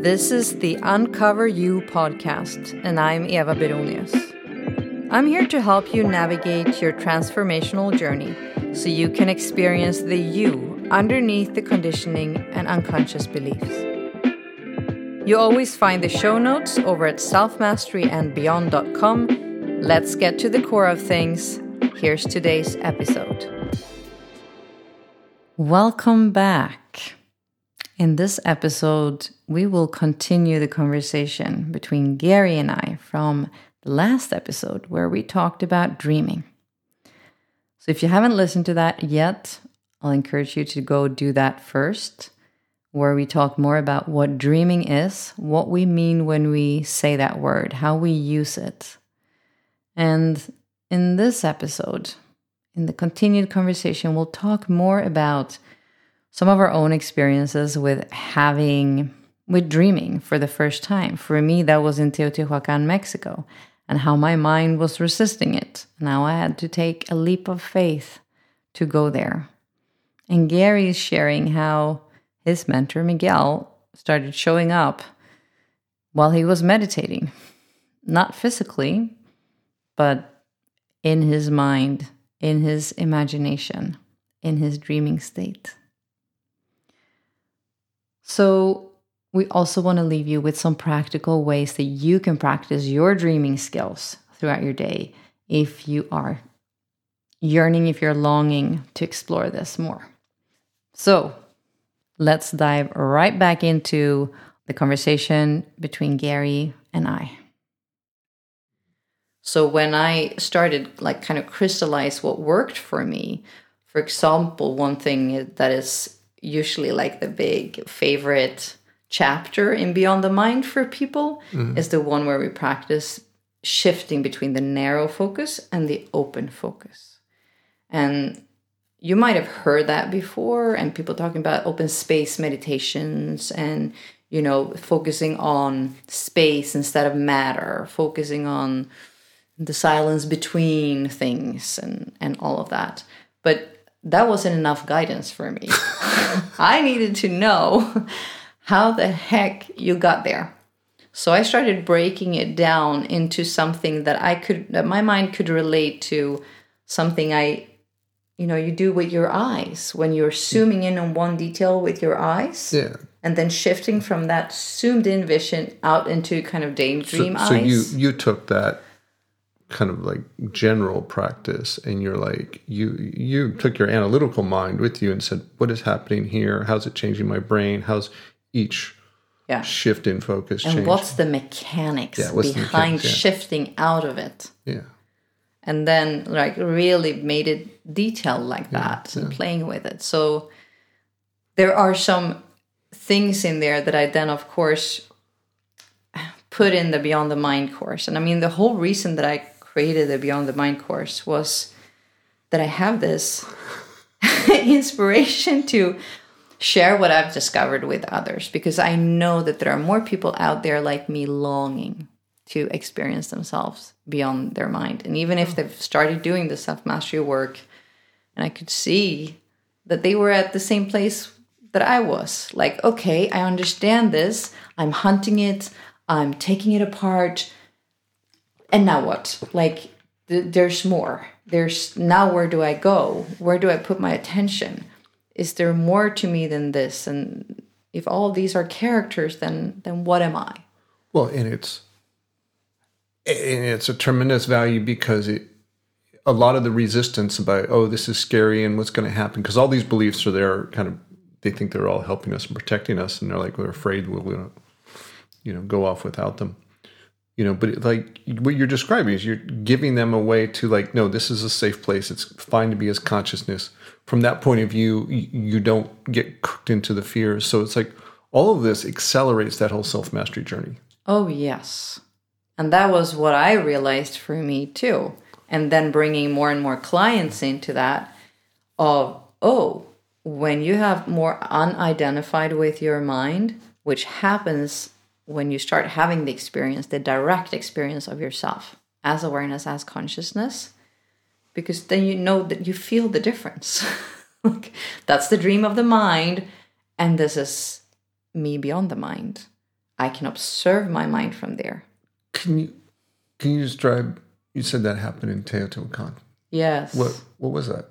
This is the Uncover You podcast, and I'm Eva Beronius. I'm here to help you navigate your transformational journey so you can experience the you underneath the conditioning and unconscious beliefs. You always find the show notes over at selfmasteryandbeyond.com. Let's get to the core of things. Here's today's episode. Welcome back. In this episode, we will continue the conversation between Gary and I from the last episode where we talked about dreaming. So if you haven't listened to that yet, I'll encourage you to go do that first, where we talk more about what dreaming is, what we mean when we say that word, how we use it. And in this episode, in the continued conversation, we'll talk more about some of our own experiences with having with dreaming for the first time. For me, that was in Teotihuacan, Mexico, and how my mind was resisting it. Now I had to take a leap of faith to go there. And Gary is sharing how his mentor, Miguel, started showing up while he was meditating. Not physically, but in his mind, in his imagination, in his dreaming state. So, we also want to leave you with some practical ways that you can practice your dreaming skills throughout your day if you are yearning, if you're longing to explore this more. So, let's dive right back into the conversation between Gary and I. So, when I started, like, kind of crystallize what worked for me, for example, one thing that is usually like the big favorite chapter in Beyond the Mind for people mm-hmm. is the one where we practice shifting between the narrow focus and the open focus. And you might have heard that before, and people talking about open space meditations and you know focusing on space instead of matter, focusing on the silence between things and and all of that. But that wasn't enough guidance for me. I needed to know how the heck you got there. So I started breaking it down into something that I could that my mind could relate to something I you know you do with your eyes when you're zooming in on one detail with your eyes. Yeah. And then shifting from that zoomed in vision out into kind of daydream so, eyes. So you you took that kind of like general practice and you're like you you took your analytical mind with you and said what is happening here how's it changing my brain how's each yeah. shift in focus and change? what's the mechanics yeah, behind the mechanics? Yeah. shifting out of it yeah and then like really made it detailed like that and playing with it so there are some things in there that i then of course put in the beyond the mind course and i mean the whole reason that i created the Beyond the Mind course was that I have this inspiration to share what I've discovered with others because I know that there are more people out there like me longing to experience themselves beyond their mind. And even if they've started doing the self mastery work, and I could see that they were at the same place that I was like, okay, I understand this, I'm hunting it, I'm taking it apart, and now what? Like, th- there's more. There's now where do I go? Where do I put my attention? Is there more to me than this? And if all these are characters, then then what am I? Well, and it's and it's a tremendous value because it a lot of the resistance about oh this is scary and what's going to happen because all these beliefs are there kind of they think they're all helping us and protecting us and they're like we're afraid we'll, we'll you know go off without them you know but like what you're describing is you're giving them a way to like no this is a safe place it's fine to be as consciousness from that point of view you don't get cooked into the fears so it's like all of this accelerates that whole self-mastery journey. Oh yes. And that was what i realized for me too. And then bringing more and more clients into that of oh when you have more unidentified with your mind which happens when you start having the experience, the direct experience of yourself as awareness, as consciousness, because then you know that you feel the difference. That's the dream of the mind, and this is me beyond the mind. I can observe my mind from there. Can you can you describe? You said that happened in Teotihuacan. Yes. What what was that?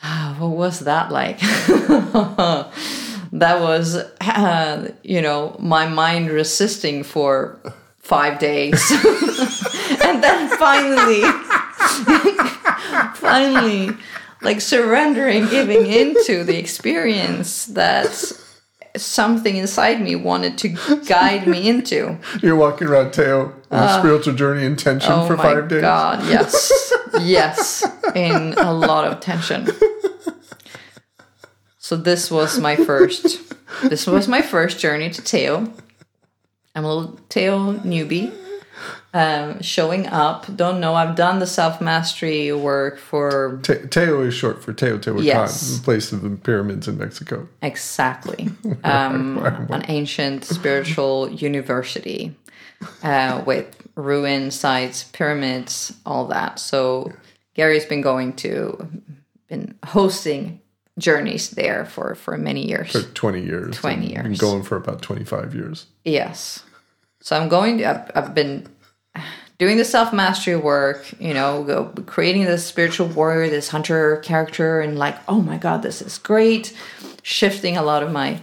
what was that like? that was, uh, you know, my mind resisting for five days. and then finally, finally, like surrendering, giving into the experience that something inside me wanted to guide me into. You're walking around Teo on a uh, spiritual journey in tension Oh for five days. god, yes. yes, in a lot of tension. So this was my first this was my first journey to Teo. I'm a little Teo newbie. Um, showing up. Don't know. I've done the self mastery work for Te- Teo is short for Teotihuacan, Yes. the place of the pyramids in Mexico. Exactly. Um, an ancient spiritual university uh, with ruin sites, pyramids, all that. So Gary's been going to, been hosting journeys there for, for many years. For 20 years. 20 and Been years. going for about 25 years. Yes. So I'm going I've, I've been doing the self mastery work, you know, creating this spiritual warrior, this hunter character, and like, oh my God, this is great. Shifting a lot of my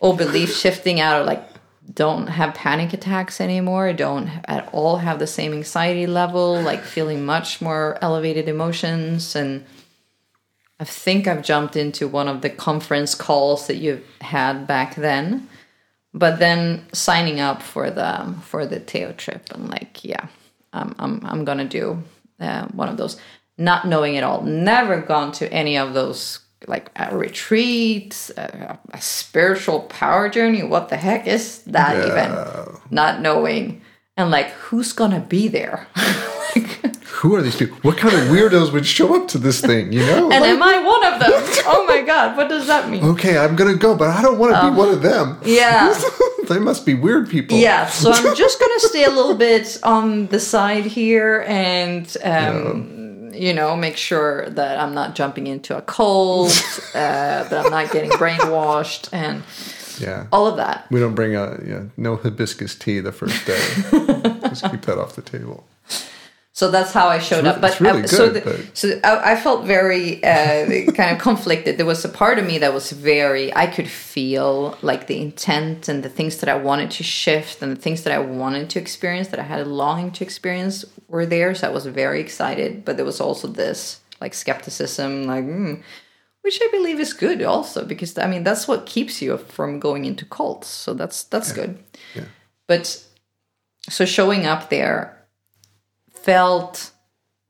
old beliefs, shifting out of like, don't have panic attacks anymore, don't at all have the same anxiety level, like feeling much more elevated emotions. And I think I've jumped into one of the conference calls that you had back then but then signing up for the um, for the Teo trip and like yeah I'm I'm I'm gonna do uh, one of those. Not knowing it all. Never gone to any of those like uh, a retreat a, uh, a spiritual power journey what the heck is that even? Not knowing. And like who's gonna be there? Like, Who are these people? What kind of weirdos would show up to this thing, you know? and Like, am I one of them oh my god what does that mean okay, I'm to go, but I don't want to Um, be one of them. yeah they must be weird people. Yeah, so I'm just gonna stay a little bit on the side here and um, you know make sure that I'm not jumping into a cult, uh, that I'm not getting brainwashed, and Yeah. all of that. We don't bring a yeah, no hibiscus tea the first day. Just keep that off the table. So that's how I showed up. But really uh, so, the, but- so I, I felt very uh, kind of conflicted. There was a part of me that was very. I could feel like the intent and the things that I wanted to shift and the things that I wanted to experience that I had a longing to experience were there. So I was very excited. But there was also this like skepticism, like. Mm, which I believe is good also because I mean that's what keeps you from going into cults. So that's that's good. Yeah. But so showing up there felt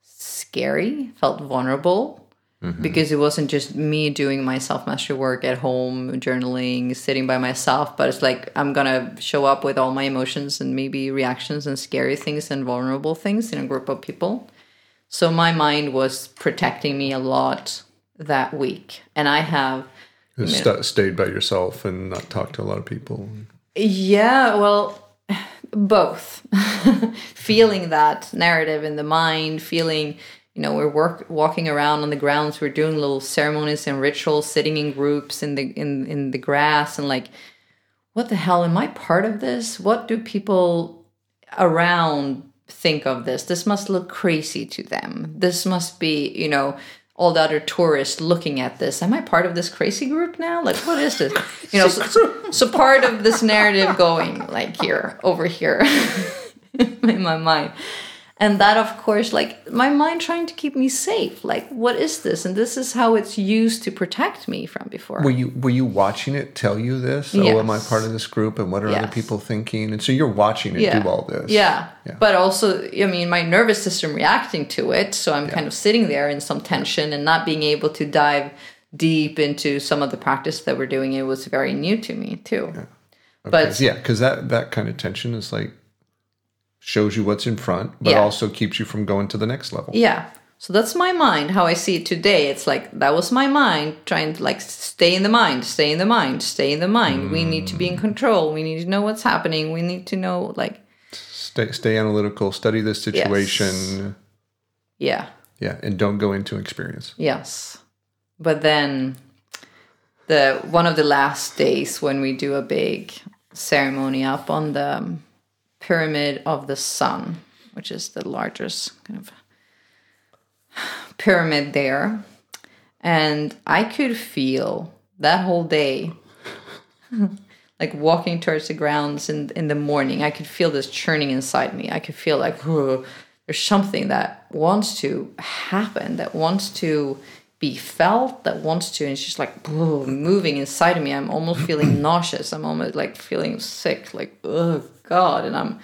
scary, felt vulnerable mm-hmm. because it wasn't just me doing my self mastery work at home, journaling, sitting by myself, but it's like I'm gonna show up with all my emotions and maybe reactions and scary things and vulnerable things in a group of people. So my mind was protecting me a lot that week. And I have Just sta stayed by yourself and not talked to a lot of people. Yeah, well, both. feeling that narrative in the mind, feeling, you know, we're work, walking around on the grounds, we're doing little ceremonies and rituals, sitting in groups in the in in the grass, and like, what the hell am I part of this? What do people around think of this? This must look crazy to them. This must be, you know. All the other tourists looking at this. Am I part of this crazy group now? Like, what is this? You know, so, so part of this narrative going like here, over here in my mind. And that, of course, like my mind trying to keep me safe. Like, what is this? And this is how it's used to protect me from before. Were you were you watching it tell you this? Oh, am I part of this group? And what are other people thinking? And so you're watching it yeah. do all this. Yeah. Yeah. But also, I mean, my nervous system reacting to it. So I'm kind of sitting there in some tension and not being able to dive deep into some of the practice that we're doing. It was very new to me, too. But yeah, because that that kind of tension is like shows you what's in front, but Yeah. also keeps you from going to the next level. Yeah. So that's my mind, how I see it today. It's like that was my mind trying to like stay in the mind, stay in the mind, stay in the mind. We mm. need to be in control. We need to know what's happening. We need to know like Stay stay analytical, study the situation. yeah. Yeah, and don't go into experience. Yes. But then the one of the last days when we do a big ceremony up on the pyramid of the sun, which is the largest kind of pyramid there. And I could feel that whole day, like walking towards the grounds in, in the morning, I could feel this churning inside me. I could feel like there's something that wants to happen, that wants to be felt, that wants to, and it's just like moving inside of me. I'm almost feeling nauseous. I'm almost like feeling sick, like, oh God. And I'm,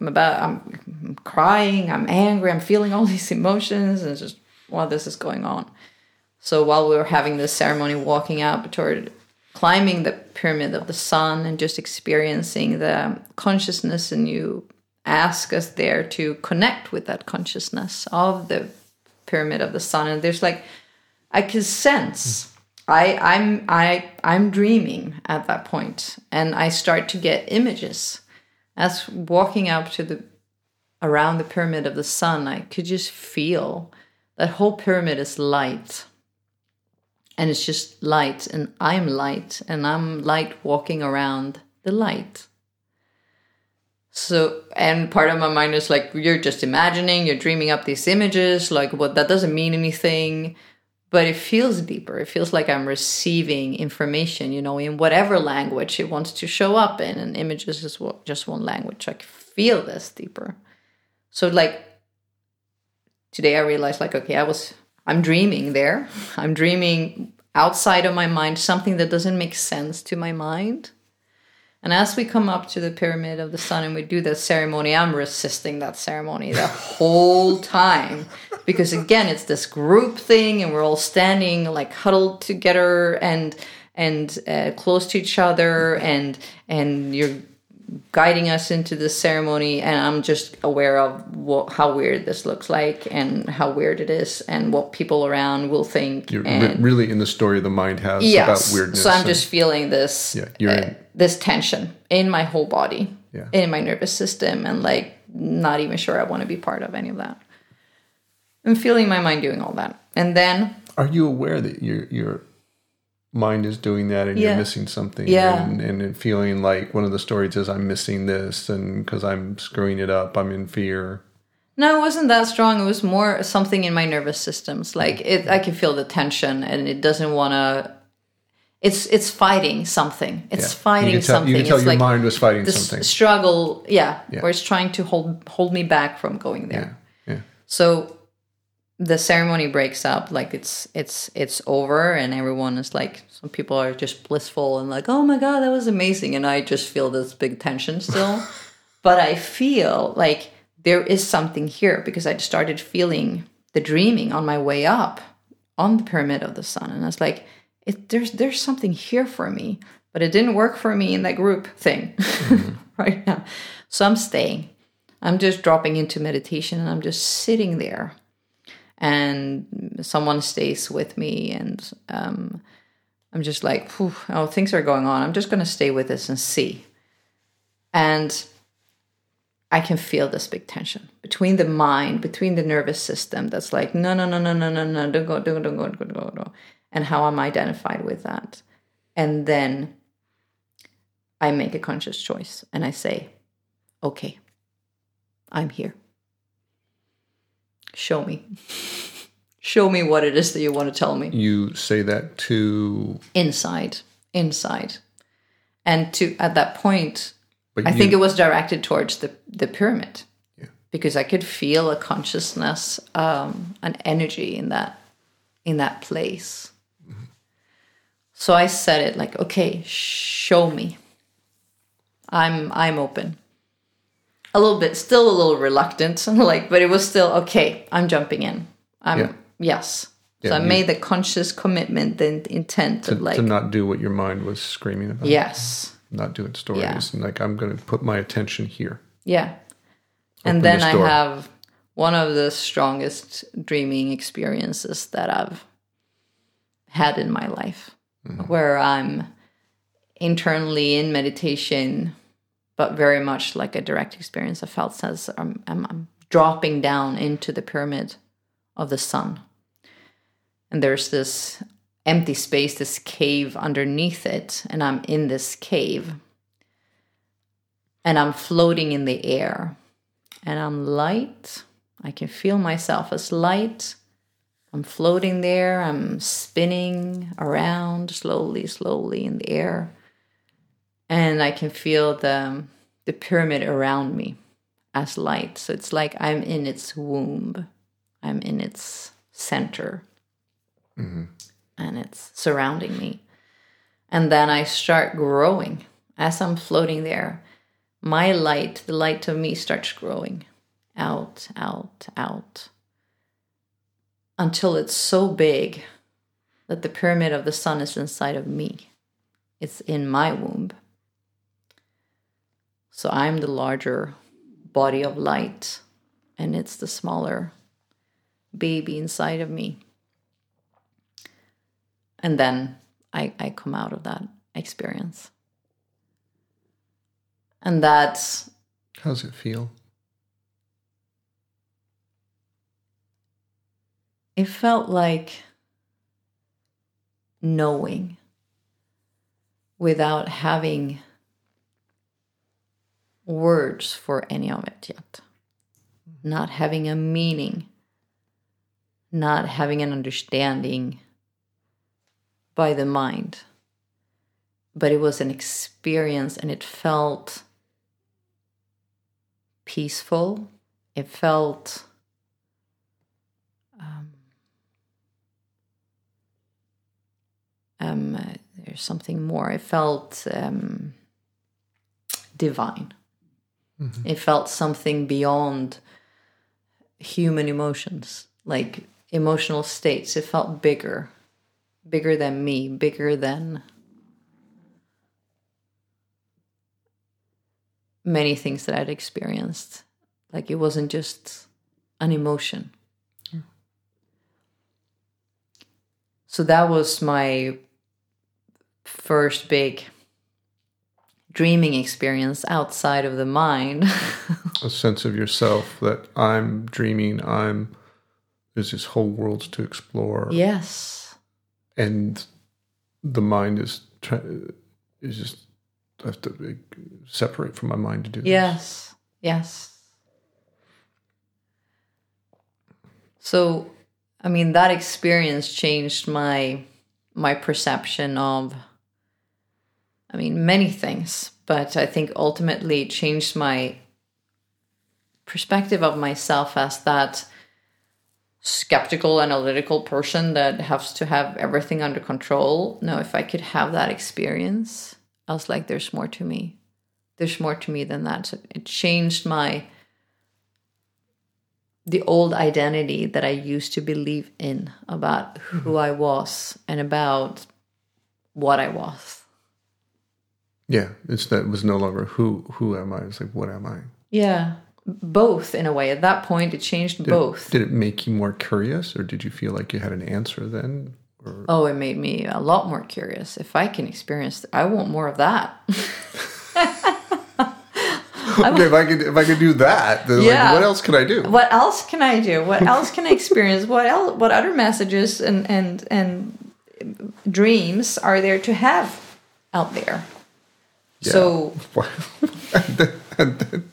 I'm about, I'm crying, I'm angry, I'm feeling all these emotions, and just, while this is going on. So while we were having this ceremony, walking up toward climbing the pyramid of the sun and just experiencing the consciousness, and you ask us there to connect with that consciousness of the pyramid of the sun, and there's like I can sense. I, I'm I I'm dreaming at that point, and I start to get images as walking up to the around the pyramid of the sun, I could just feel that whole pyramid is light. And it's just light, and I'm light, and I'm light walking around the light. So, and part of my mind is like, you're just imagining, you're dreaming up these images, like, what that doesn't mean anything but it feels deeper. It feels like I'm receiving information, you know, in whatever language it wants to show up in. And images is just one language. I feel this deeper. So, like, today I realized, like, okay, I was, I'm dreaming there. I'm dreaming outside of my mind, something that doesn't make sense to my mind. And as we come up to the pyramid of the sun and we do that ceremony, I'm resisting that ceremony the whole time. Because again, it's this group thing and we're all standing like huddled together and and uh, close to each other and and you're guiding us into this ceremony. And i'm just aware of what, how weird this looks like and how weird it is and what people around will think you're and, really in the story the mind has yes, about weirdness so i'm just feeling this yeah, you're uh, in, this tension in my whole body yeah. in my nervous system and like not even sure i want to be part of any of that i'm feeling my mind doing all that and then are you aware that you're you're mind is doing that and Yeah. you're missing something Yeah. and, and feeling like one of the stories is i'm missing this and because i'm screwing it up i'm in fear No, it wasn't that strong. It was more something in my nervous systems. Like it, I can feel the tension, and it doesn't want to. It's it's fighting something. It's Yeah. fighting you tell, something. you can tell it's your like mind was fighting this something struggle. Yeah, Yeah. where it's trying to hold hold me back from going there. yeah yeah So the ceremony breaks up. Like it's it's it's over, and everyone is like. Some people are just blissful and like, oh my god, that was amazing, and I just feel this big tension still. but I feel like there is something here because I started feeling the dreaming on my way up on the pyramid of the sun, and I was like, it, there's there's something here for me, but it didn't work for me in that group thing right now. So I'm staying. I'm just dropping into meditation, and I'm just sitting there, and someone stays with me, and um, I'm just like, oh, things are going on. I'm just gonna stay with this and see, and I can feel this big tension between the mind, between the nervous system that's like, no, no, no, no, no, no, no, don't go, don't go, don't go, don't go, don't go, and how I'm identified with that. And then I make a conscious choice and I say, okay, I'm here. Show me. Show me what it is that you want to tell me you say that to inside, inside. And to at that point, but I you, think it was directed towards the, the pyramid Yeah. because I could feel a consciousness, um, an energy in that in that place. So I said it like, okay, show me. I'm I'm open. A little bit, still a little reluctant, like, but it was still okay. I'm jumping in. I'm Yeah. yes. Yeah, so I made the conscious commitment the intent to, of like, to not do what your mind was screaming about yes, not doing stories Yeah. and like i'm going to put my attention here Yeah. And then I have one of the strongest dreaming experiences that I've had in my life, Mm-hmm. where I'm internally in meditation, but very much like a direct experience. I felt as I'm, I'm, I'm dropping down into the pyramid of the sun. And there's this empty space, this cave underneath it, and I'm in this cave. And I'm floating in the air. And I'm light. I can feel myself as light. I'm floating there. I'm spinning around slowly, slowly in the air. And I can feel the, the pyramid around me as light. So it's like I'm in its womb, I'm in its center, mm-hmm. and it's surrounding me. And then I start growing as I'm floating there. My light, the light of me, starts growing out, out, out until it's so big that the pyramid of the sun is inside of me. It's in my womb. So I'm the larger body of light, and it's the smaller baby inside of me. And then I, I come out of that experience. And that's How's it feel? It felt like knowing without having words for any of it yet, not having a meaning, not having an understanding by the mind. But it was an experience and it felt peaceful. It felt um, uh, there's something more. It felt um, divine. It felt something beyond human emotions, like emotional states. It felt bigger, bigger than me, bigger than many things that I'd experienced. Like it wasn't just an emotion. So that was my first big dreaming experience outside of the mind. A sense of yourself that I'm dreaming, I'm there's this whole world to explore. yes. And the mind is try, is just I have to separate from my mind to do this. Yes. Yes. So, I mean, that experience changed my my perception of I mean, many things, but I think ultimately it changed my perspective of myself as that skeptical, analytical person that has to have everything under control. No, if I could have that experience, I was like, there's more to me. There's more to me than that. So it changed my the old identity that I used to believe in about who mm-hmm. I was and about what I was. Yeah, it's that it was no longer who who am I? It's like what am I? Yeah, both in a way. At that point, it changed both. Did it make you more curious, or did you feel like you had an answer then? Or Oh, it made me a lot more curious. If I can experience, I want more of that. okay, if I could if I could do that, then Yeah. like, what else can I do? what else can I do? What else can I experience? What else? What other messages and and and dreams are there to have out there? So and then-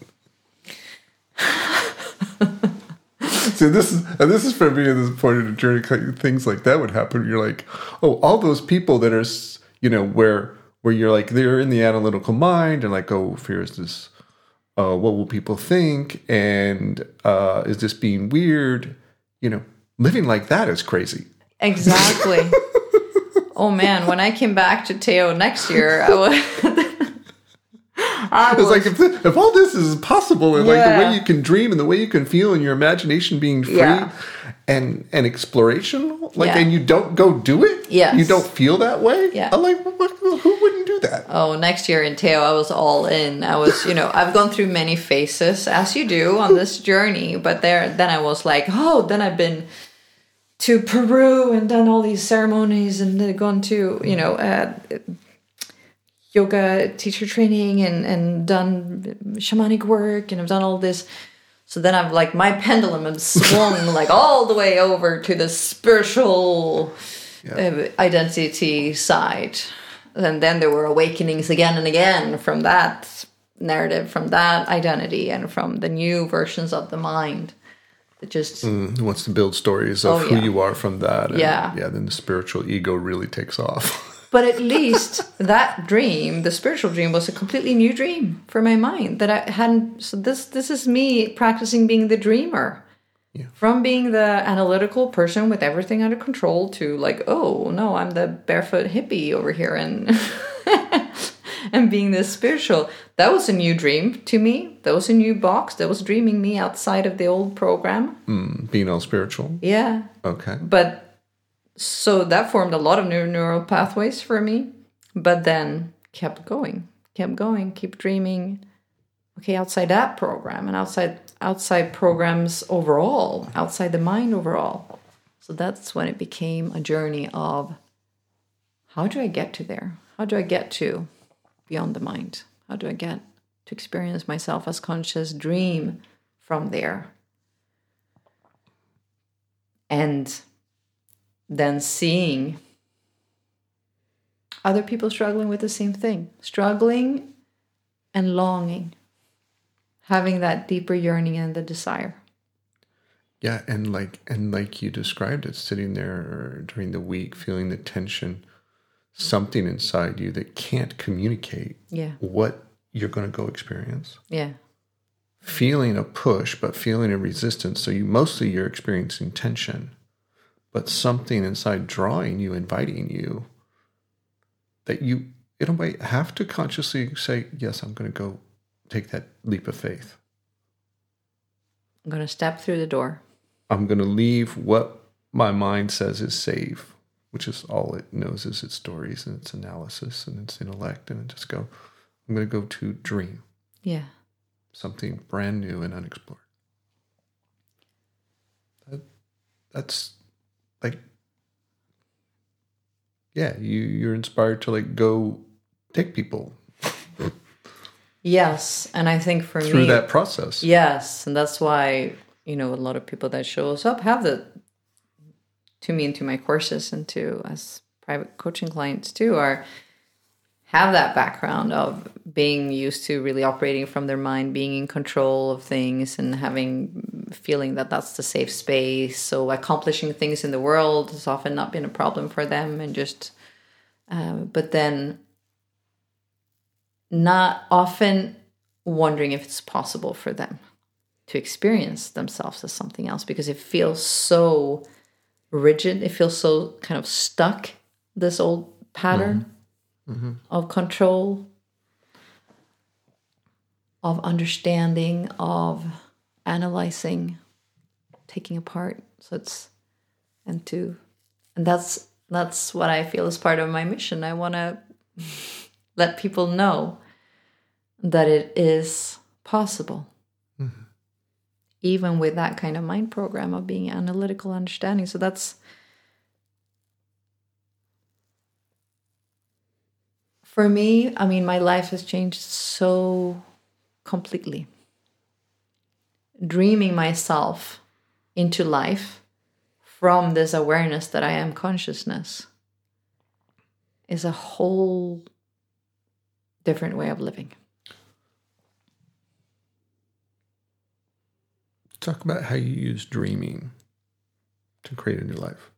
See, this is and this is for me at this point in the journey. Things like that would happen. You're like, oh, all those people that are, you know, where where you're like they're in the analytical mind and like, oh, fear is this. Uh, what will people think? And uh, is this being weird? You know, living like that is crazy. exactly. oh man, when I came back to Teo next year, I was. I It's was like if, if all this is possible and like the way you can dream and the way you can feel and your imagination being free Yeah. and and exploration, like Yeah. and you don't go do it, Yes. you don't feel that way. Yeah. I'm like, what, who wouldn't do that? Oh, next year in Teo, I was all in. I was, you know, I've gone through many phases, as you do on this journey. But there, then I was like, oh, then I've been to Peru and done all these ceremonies and then gone to, you know, uh, yoga teacher training and and done shamanic work and I've done all this. So then I've like my pendulum has swung like all the way over to the spiritual uh, identity side. And then there were awakenings again and again from that narrative, from that identity, and from the new versions of the mind. That just Mm, wants to build stories of Oh, who you are from that? and Yeah. yeah. Then the spiritual ego really takes off. But at least that dream, the spiritual dream, was a completely new dream for my mind that I hadn't. So this this is me practicing being the dreamer, Yeah. from being the analytical person with everything under control to like, oh no, I'm the barefoot hippie over here and and being this spiritual. That was a new dream to me. That was a new box. That was dreaming me outside of the old program. Mm, Being all spiritual. Yeah, Okay. but so that formed a lot of new neural pathways for me but then kept going kept going keep dreaming. Okay outside that program and outside outside programs overall outside the mind overall. So that's when it became a journey of how do i get to there? How do i get to beyond the mind? How do i get to experience myself as conscious dream from there? And then seeing other people struggling with the same thing, struggling and longing, having that deeper yearning and the desire. Yeah, and like and like you described it, sitting there during the week, feeling the tension, something inside you that can't communicate Yeah, what you're going to go experience. yeah, Feeling a push, but feeling a resistance. So you mostly you're experiencing tension, but something inside drawing you, inviting you, that you in a way have to consciously say, "Yes, I'm going to go take that leap of faith." I'm going to step through the door. I'm going to leave what my mind says is safe, which is all it knows is its stories and its analysis and its intellect, and just go, I'm going to go to dream Yeah, something brand new and unexplored. That, that's like, yeah, you you're inspired to like go take people yes, and I think for me through me, that process. yes, and that's why you know a lot of people that show us up have the to me into my courses and to as private coaching clients too are have that background of being used to really operating from their mind, being in control of things, and having feeling that that's the safe space. So accomplishing things in the world has often not been a problem for them, and just uh, but then not often wondering if it's possible for them to experience themselves as something else because it feels so rigid. It feels so kind of stuck. This old pattern Mm-hmm. of control, of understanding, of analyzing, taking apart. So it's and to and that's that's what I feel is part of my mission. I want to let people know that it is possible. Mm-hmm. Even with that kind of mind program of being analytical understanding. So that's for me, I mean, my life has changed so completely. Dreaming myself into life from this awareness that I am consciousness is a whole different way of living. Talk about how you use dreaming to create a new life.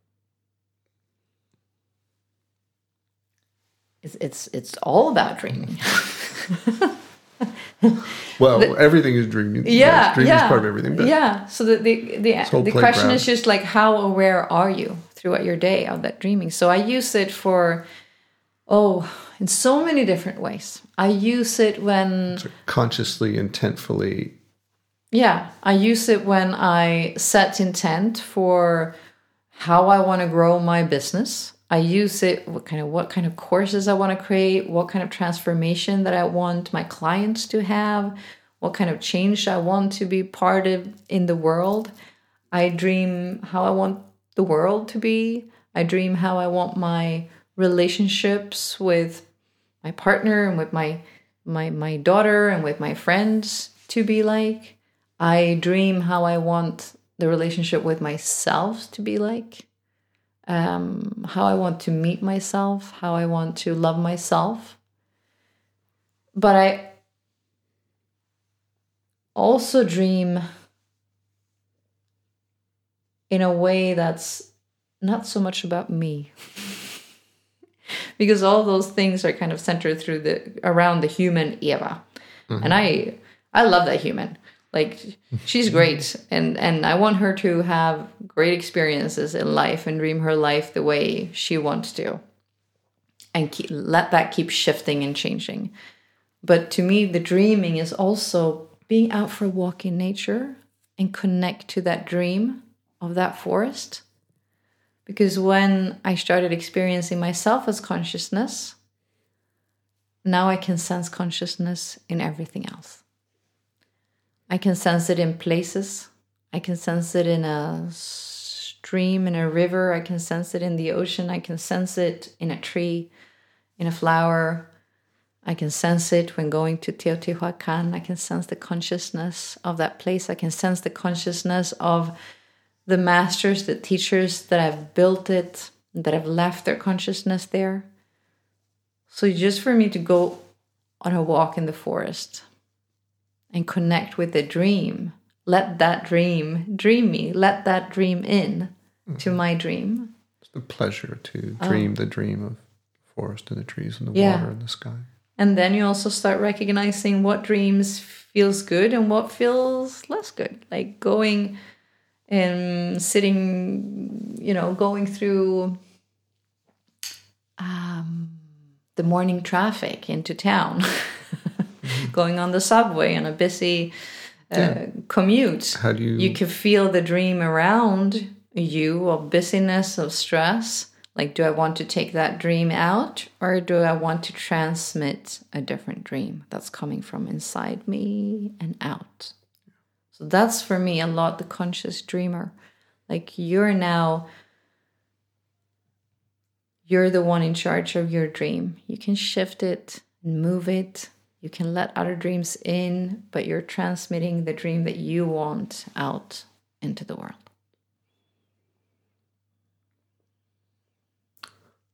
It's it's it's all about dreaming. Well, everything is dreaming. yeah, dreaming yeah, is part of everything. But yeah. So the the the, the question is just like how aware are you throughout your day of that dreaming? So I use it for oh in so many different ways. I use it when so consciously, intentfully, Yeah, I use it when I set intent for how I want to grow my business. I use it what kind of what kind of courses I want to create, what kind of transformation that I want my clients to have, what kind of change I want to be part of in the world. I dream how I want the world to be. I dream how I want my relationships with my partner and with my my my daughter and with my friends to be like. I dream how I want the relationship with myself to be like. Um, how I want to meet myself, how I want to love myself. But I also dream in a way that's not so much about me. because all those things are kind of centered through the around the human Eva. Mm-hmm. And I I love that human. Like she's great and and I want her to have great experiences in life and dream her life the way she wants to. And keep, let that keep shifting and changing. But to me the dreaming is also being out for a walk in nature and connect to that dream of that forest. Because when I started experiencing myself as consciousness, now I can sense consciousness in everything else. I can sense it in places. I can sense it in a stream, in a river. I can sense it in the ocean. I can sense it in a tree, in a flower. I can sense it when going to Teotihuacan. I can sense the consciousness of that place. I can sense the consciousness of the masters, the teachers that have built it, that have left their consciousness there. So, just for me to go on a walk in the forest and connect with the dream. Let that dream dream me. Let that dream in mm-hmm. to my dream. It's the pleasure to oh. dream oh. the dream of the forest and the trees and the yeah. water and the sky. And then you also start recognizing what dreams feels good and what feels less good. Like going and sitting, you know, going through um, the morning traffic into town. going on the subway on a busy uh, yeah. commute. How do you? You can feel the dream around you of busyness, of stress. Like, do I want to take that dream out, or do I want to transmit a different dream that's coming from inside me and out? So that's for me a lot the conscious dreamer. Like, you're now you're the one in charge of your dream. You can shift it and move it you can let other dreams in, but you're transmitting the dream that you want out into the world.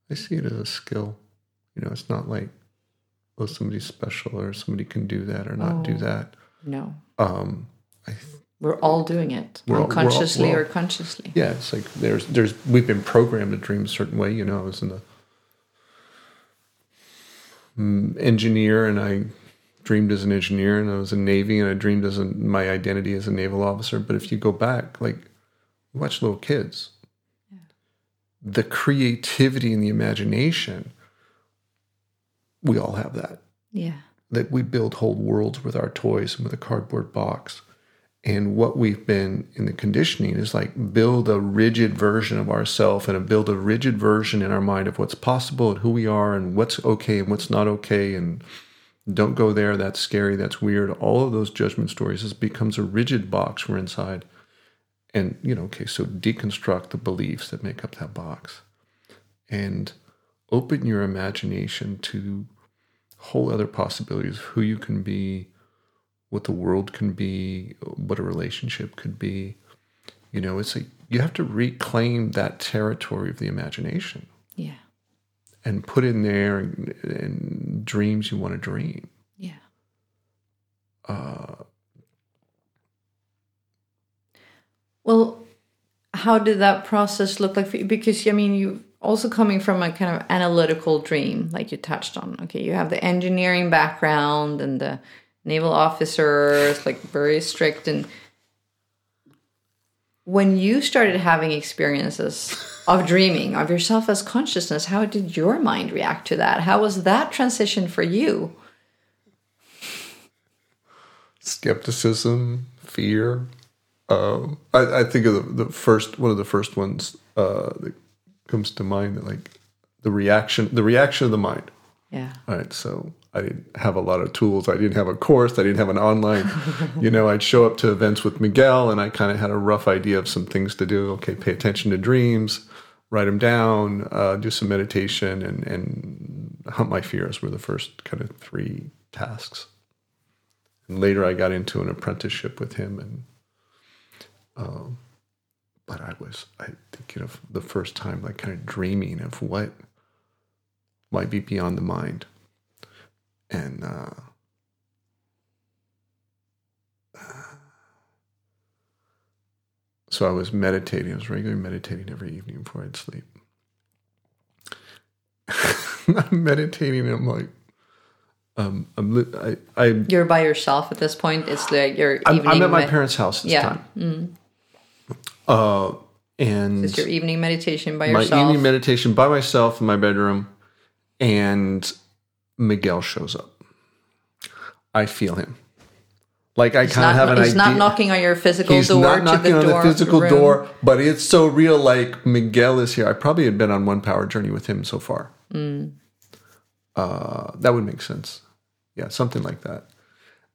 I see it as a skill. You know, it's not like, oh, somebody's special or somebody can do that or not oh, do that. No. Um, I, we're all doing it, unconsciously all, all, or consciously. Yeah, it's like there's there's we've been programmed to dream a certain way. You know, I was in the mm, engineer and I dreamed as an engineer and I was in Navy and I dreamed as a, my identity as a naval officer. But if you go back, like watch little kids, yeah. the creativity and the imagination, we all have that. Yeah. That we build whole worlds with our toys and with a cardboard box. And what we've been in the conditioning is like build a rigid version of ourself and build a rigid version in our mind of what's possible and who we are and what's okay and what's not okay and don't go there, that's scary, that's weird. All of those judgment stories it becomes a rigid box we're inside. And, you know, okay, so deconstruct the beliefs that make up that box and open your imagination to whole other possibilities of who you can be, what the world can be, what a relationship could be. You know, it's like you have to reclaim that territory of the imagination. Yeah and put in there and, and dreams you want to dream. Yeah. Uh, well, how did that process look like for you? Because I mean, you also coming from a kind of analytical dream, like you touched on. Okay, you have the engineering background and the naval officers, like very strict. And when you started having experiences of dreaming of yourself as consciousness how did your mind react to that? How was that transition for you? Skepticism fear um, I, I, think of the, the, first one of the first ones uh, that comes to mind that like the reaction the reaction of the mind. Yeah. All right so I didn't have a lot of tools. I didn't have a course. I didn't have an online. you know, I'd show up to events with Miguel, and I kind of had a rough idea of some things to do. Okay, pay attention to dreams write them down, uh, do some meditation, and, and hunt my fears were the first kind of three tasks. And later, I got into an apprenticeship with him, and um, but I was I thinking of the first time like kind of dreaming of what might be beyond the mind. And uh so I was meditating. I was regularly meditating every evening before I'd sleep. I'm meditating and I'm like, um, I'm, li- I, I, You're by yourself at this point. It's like your I'm, evening. I'm at my med- parents' house this Yeah. Time. Uh, and It's your evening meditation by yourself. my evening meditation by myself in my bedroom, and Miguel shows up. I feel him. Like I He's kind of not, have an he's idea. not knocking on your physical He's door not to knocking the on the physical room. door, but it's so real. Like Miguel is here. I probably had been on one power journey with him so far. Mm. Uh, that would make sense. Yeah, something like that.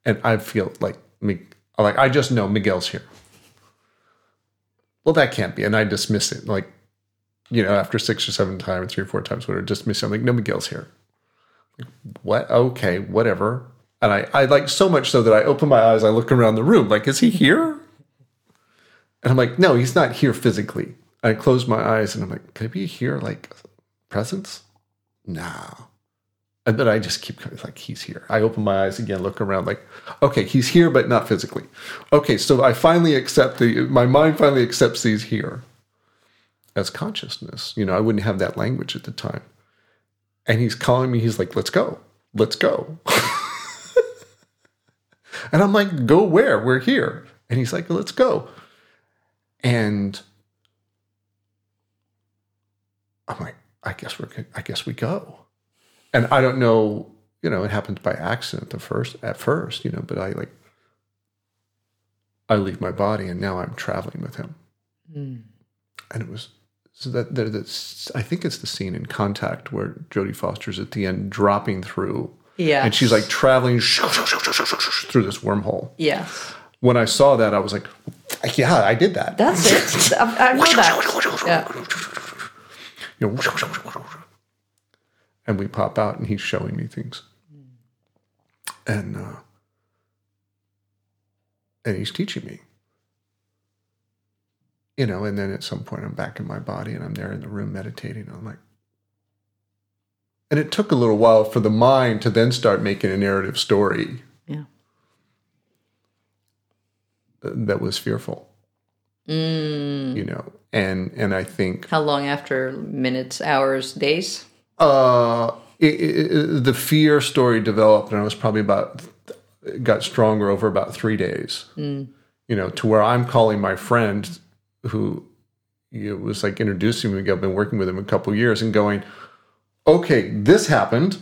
And I feel like like I just know Miguel's here. Well, that can't be, and I dismiss it. Like, you know, after six or seven times, three or four times, whatever, dismiss it. I'm like, no, Miguel's here. What? Okay, whatever. And I, I like so much so that I open my eyes, I look around the room, like, is he here? And I'm like, no, he's not here physically. I close my eyes and I'm like, could he be here like presence? No. And then I just keep coming like he's here. I open my eyes again, look around like, okay, he's here, but not physically. Okay, so I finally accept the my mind finally accepts he's here as consciousness. You know, I wouldn't have that language at the time. And he's calling me, he's like, let's go. Let's go. and I'm like, go where? We're here. And he's like, let's go. And I'm like, I guess we're I guess we go. And I don't know, you know, it happened by accident the first at first, you know, but I like I leave my body and now I'm traveling with him. Mm. And it was so that there that's I think it's the scene in Contact where Jodie Foster's at the end dropping through Yeah. and she's like traveling through this wormhole. Yes. When I saw that, I was like, yeah, I did that. That's it. I, I know that. Yeah. you know, and we pop out and he's showing me things. And uh, and he's teaching me. You know, and then at some point I'm back in my body and I'm there in the room meditating. And I'm like, and it took a little while for the mind to then start making a narrative story Yeah. that was fearful, Mm. you know. And and I think How long after minutes, hours, days? uh it, it, the fear story developed and i was probably about got stronger over about three days you know to where i'm calling my friend who you know, was like introducing me i've been working with him a couple years and going okay this happened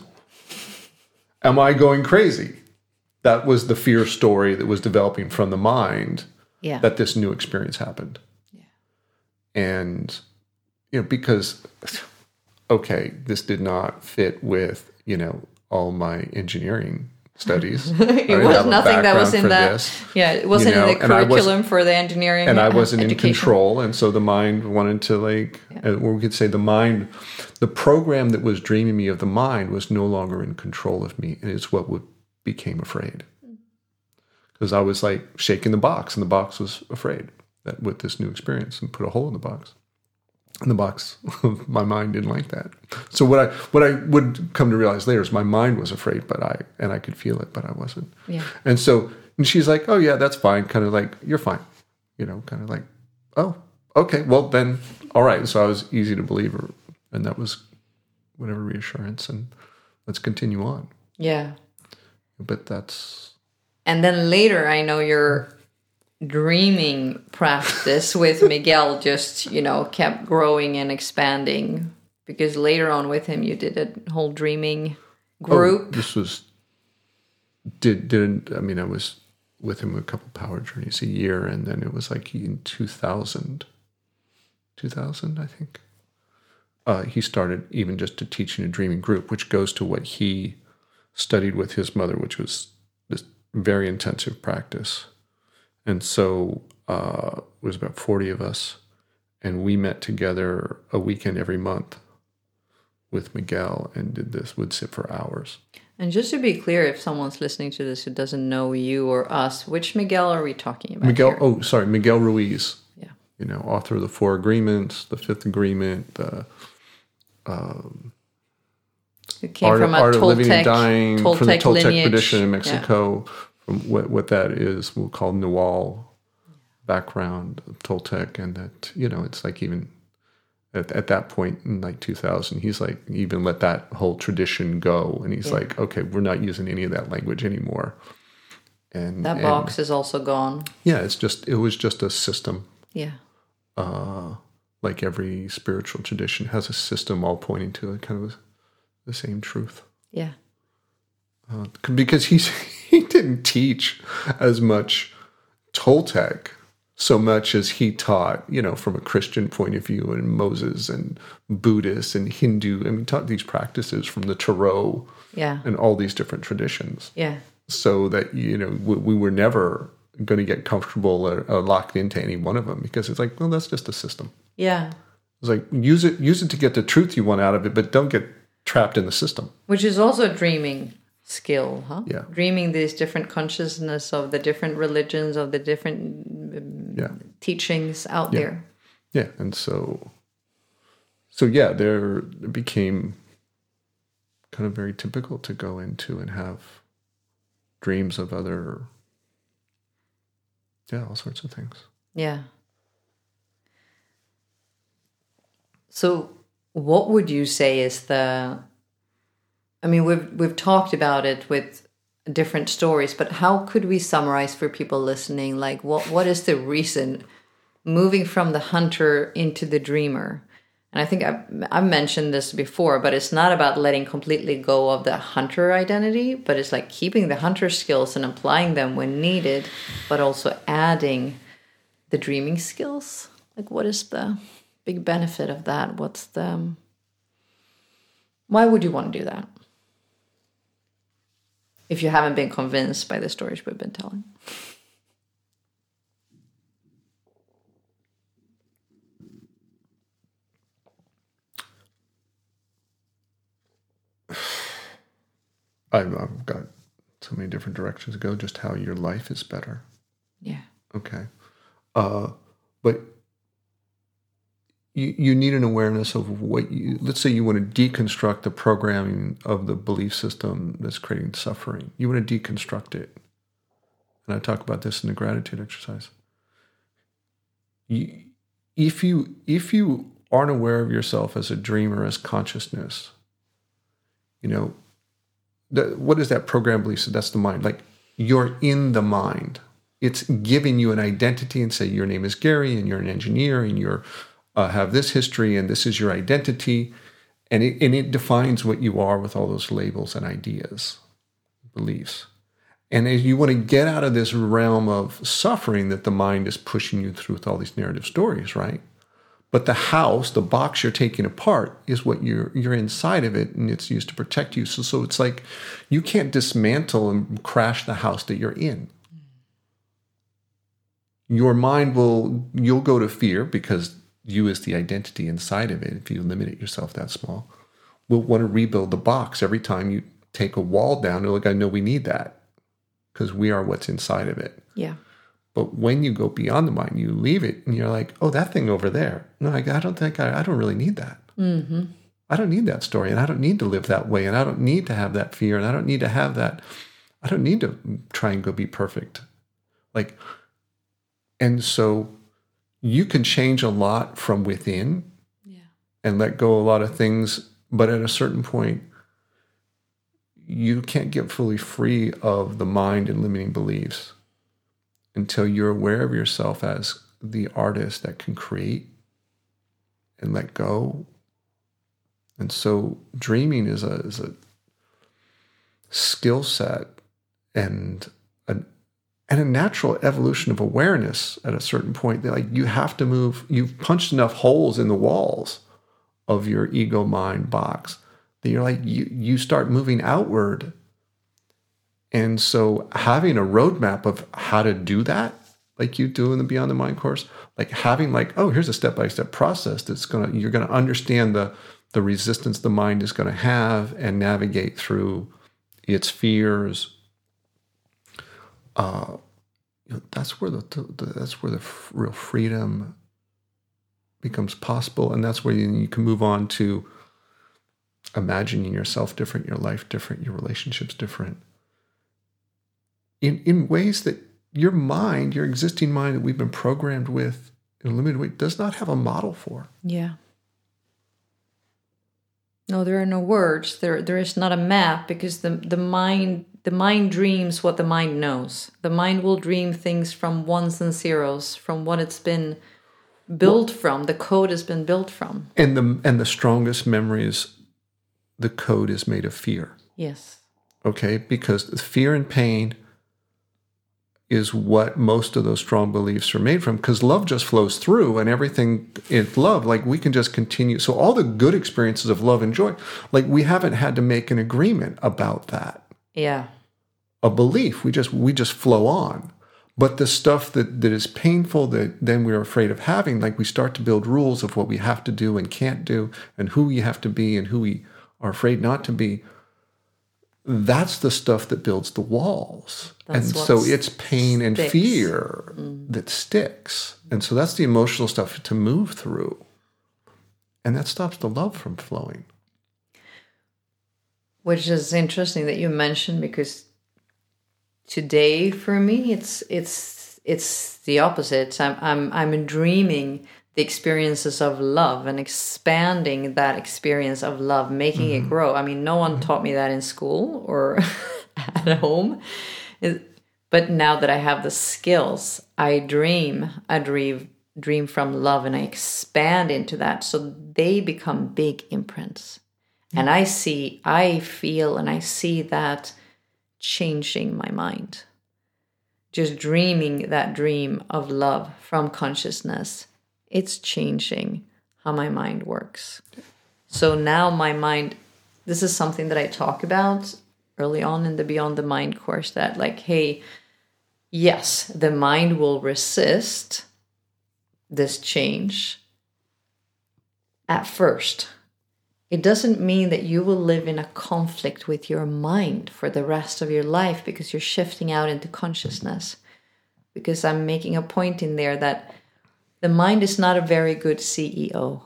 am i going crazy that was the fear story that was developing from the mind Yeah. that this new experience happened. Yeah. And you know, because okay, this did not fit with, you know, all my engineering studies. it was nothing that was in that. Yeah, it wasn't know, in the I was- curriculum for the engineering. and I uh, wasn't in control, and so the mind wanted to like, uh, or we could say the mind, the program that was dreaming me of the mind was no longer in control of me, and it's what would became afraid, because I was like shaking the box, and the box was afraid that with this new experience, and put a hole in the box, the box, my mind didn't like that. So what I what I would come to realize later is my mind was afraid, but I and I could feel it, but I wasn't. Yeah. And so and she's like, "Oh yeah, that's fine." Kind of like, "You're fine," you know, kind of like, "Oh, okay, well then, all right." So I was easy to believe her, and that was whatever reassurance, and let's continue on. Yeah. But that's And then later, I know your dreaming practice with Miguel just, you know, kept growing and expanding because later on with him, you did a whole dreaming oh, group. this was did didn't I mean I was with him a couple power journeys a year, and then it was like in 2000, 2000 I think. Uh, he started even just to teaching a dreaming group, which goes to what he studied with his mother, which was this very intensive practice. And so uh, it was about 40 of us, and we met together a weekend every month with Miguel and did this, would sit for hours. And just to be clear, if someone's listening to this who doesn't know you or us, which Miguel are we talking about? Miguel, here? oh, sorry, Miguel Ruiz. Yeah. you know, author of the Four Agreements, the Fifth Agreement, the It came art, from a art of living and dying from the Toltec Toltec lineage. tradition in Yeah. From what what that is, we'll call Nagual background of Toltec, and that you know it's like even at, at that point in like 2000, he's like even let that whole tradition go, and he's Yeah. like, okay, we're not using any of that language anymore. And That and- box is also gone. yeah, it's just it was just a system. Yeah. Uh, like every spiritual tradition has a system all pointing to a kind of the same truth. Yeah. Uh, because he's he didn't teach as much Toltec so much as he taught, you know, from a Christian point of view, and Moses and Buddhist and Hindu. I mean, taught these practices from the Tarot Yeah. and all these different traditions, Yeah. so that you know we, we were never going to get comfortable or, or locked into any one of them because it's like, well, that's just a system. Yeah. It's like use it use it to get the truth you want out of it, but don't get trapped in the system. Which is also dreaming skill, huh? Yeah. Dreaming these different consciousness of the different religions, of the different um, Yeah. teachings out Yeah. there. Yeah, and so, so yeah, there it became kind of very typical to go into and have dreams of other, yeah, all sorts of things. Yeah. So, what would you say is the? I mean, we've we've talked about it with different stories, but how could we summarize for people listening? Like, what what is the reason moving from the hunter into the dreamer? And I think I've, I've mentioned this before, but it's not about letting completely go of the hunter identity, but it's like keeping the hunter skills and applying them when needed, but also adding the dreaming skills. Like, what is the big benefit of that? What's the. Why would you want to do that? If you haven't been convinced by the stories we've been telling. I've, got so many different directions to go. Just how your life is better. Yeah. Okay. Uh, but you, you need an awareness of what you, let's say you want to deconstruct the programming of the belief system that's creating suffering. You want to deconstruct it. And I talk about this in the gratitude exercise. You, if you if you aren't aware of yourself as a dreamer, as consciousness, you know, the, what is that program belief? So that's the mind. Like you're in the mind. It's giving you an identity and say your name is Gary and you're an engineer and you're uh, have this history and this is your identity, and it and it defines what you are with all those labels and ideas, beliefs. And if you want to get out of this realm of suffering that the mind is pushing you through with all these narrative stories, right? But the house, the box you're taking apart, is what you're you're inside of it, and it's used to protect you. So, so it's like you can't dismantle and crash the house that you're in. Your mind will you'll go to fear because you is the identity inside of it. If you limit it yourself that small, will want to rebuild the box every time you take a wall down. You're like, I know we need that because we are what's inside of it. Yeah. But when you go beyond the mind, you leave it and you're like, oh, that thing over there. No, I, I don't think I, I don't really need that. Mm-hmm. I don't need that story and I don't need to live that way and I don't need to have that fear and I don't need to have that. I don't need to try and go be perfect. Like, and so you can change a lot from within Yeah. and let go a lot of things. But at a certain point, you can't get fully free of the mind and limiting beliefs until you're aware of yourself as the artist that can create and let go. And so dreaming is a is a skill set and an and a natural evolution of awareness at a certain point that like you have to move you've punched enough holes in the walls of your ego mind box that you're like you you start moving outward and so having a roadmap of how to do that, like you do in the Beyond the Mind course, like having like, oh, here's a step-by-step process that's gonna you're gonna understand the the resistance the mind is gonna have and navigate through its fears. Uh, you know, that's where the, the that's where the f- real freedom becomes possible. And that's where you, you can move on to imagining yourself different, your life different, your relationships different. In, in ways that your mind, your existing mind that we've been programmed with in a limited way, does not have a model for. Yeah. No, there are no words. There, there is not a map because the the mind the mind dreams what the mind knows. The mind will dream things from ones and zeros, from what it's been built from. The code has been built from. And the and the strongest memories, the code is made of fear. Yes. Okay, because fear and pain is what most of those strong beliefs are made from because love just flows through and everything is love like we can just continue so all the good experiences of love and joy like we haven't had to make an agreement about that Yeah. a belief we just we just flow on but the stuff that that is painful that then we're afraid of having like we start to build rules of what we have to do and can't do and who we have to be and who we are afraid not to be that's the stuff that builds the walls. That's and so it's pain and sticks. fear mm. that sticks. And so that's the emotional stuff to move through. And that stops the love from flowing. Which is interesting that you mentioned because today for me it's it's it's the opposite. I'm I'm I'm dreaming the experiences of love and expanding that experience of love, making it mm-hmm. grow. I mean, no one mm-hmm. taught me that in school or at home. It- but now that I have the skills, I dream, I dream dream from love and I expand into that so they become big imprints. And mm-hmm. I see, I feel, and I see that changing my mind. Just dreaming that dream of love from consciousness, it's changing how my mind works. So now my mind, this is something that I talk about early on in the Beyond the Mind course that, like, hey, yes, the mind will resist this change at first. It doesn't mean that you will live in a conflict with your mind for the rest of your life because you're shifting out into consciousness. Because I'm making a point in there that the mind is not a very good CEO.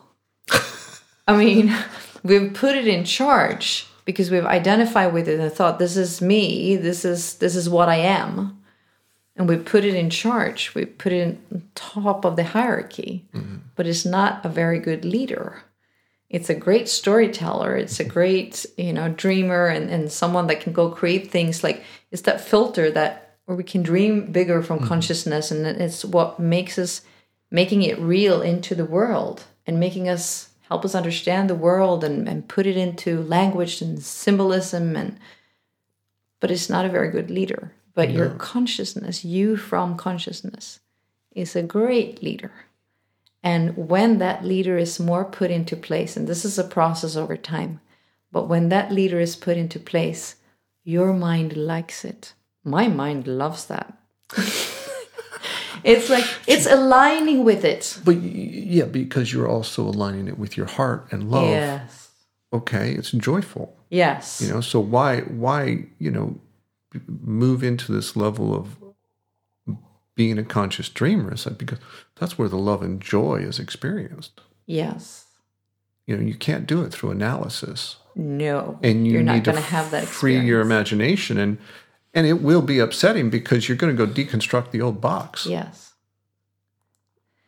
I mean, we've put it in charge because we've identified with it and thought this is me, this is this is what I am. And we put it in charge. We put it in top of the hierarchy. Mm-hmm. But it's not a very good leader it's a great storyteller it's a great you know dreamer and, and someone that can go create things like it's that filter that where we can dream bigger from mm-hmm. consciousness and it's what makes us making it real into the world and making us help us understand the world and, and put it into language and symbolism and but it's not a very good leader but your consciousness you from consciousness is a great leader and when that leader is more put into place, and this is a process over time, but when that leader is put into place, your mind likes it. My mind loves that. it's like it's aligning with it. but yeah because you're also aligning it with your heart and love Yes. okay it's joyful Yes. you know so why why you know move into this level of being a conscious dreamer is like because that's where the love and joy is experienced yes. you know you can't do it through analysis No. and you are not going to have that free your imagination and and it will be upsetting because you're going to go deconstruct the old box Yes.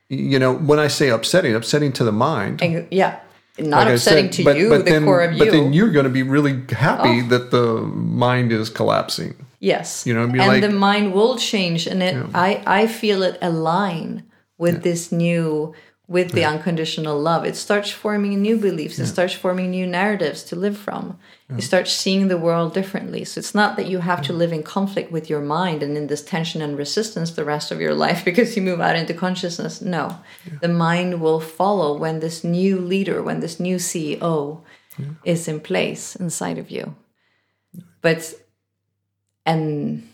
you know when i say upsetting upsetting to the mind And yeah. Not like upsetting said, to but- you, but the then- core of you. but then you're going to be really happy Oh. that the mind is collapsing Yes. You know, be and like- the mind will change and it I, I feel it align with this new with the unconditional love. It starts forming new beliefs, it starts forming new narratives to live from. You start seeing the world differently. So it's not that you have to live in conflict with your mind and in this tension and resistance the rest of your life because you move out into consciousness. No. The mind will follow when this new leader, when this new CEO is in place inside of you. But and